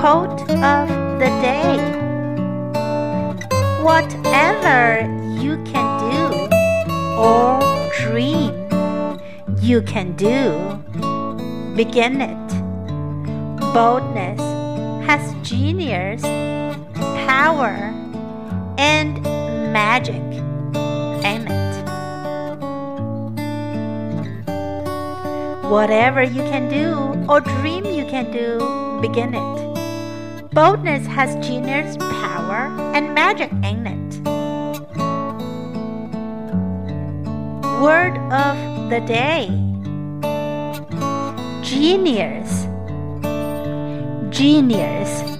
Quote of the day Whatever you can do or dream, you can do. Begin it. Boldness has genius, power, and magic in it. Whatever you can do or dream you can do, begin it. Boldness has genius, power, and magic in it. Word of the day Genius. Genius.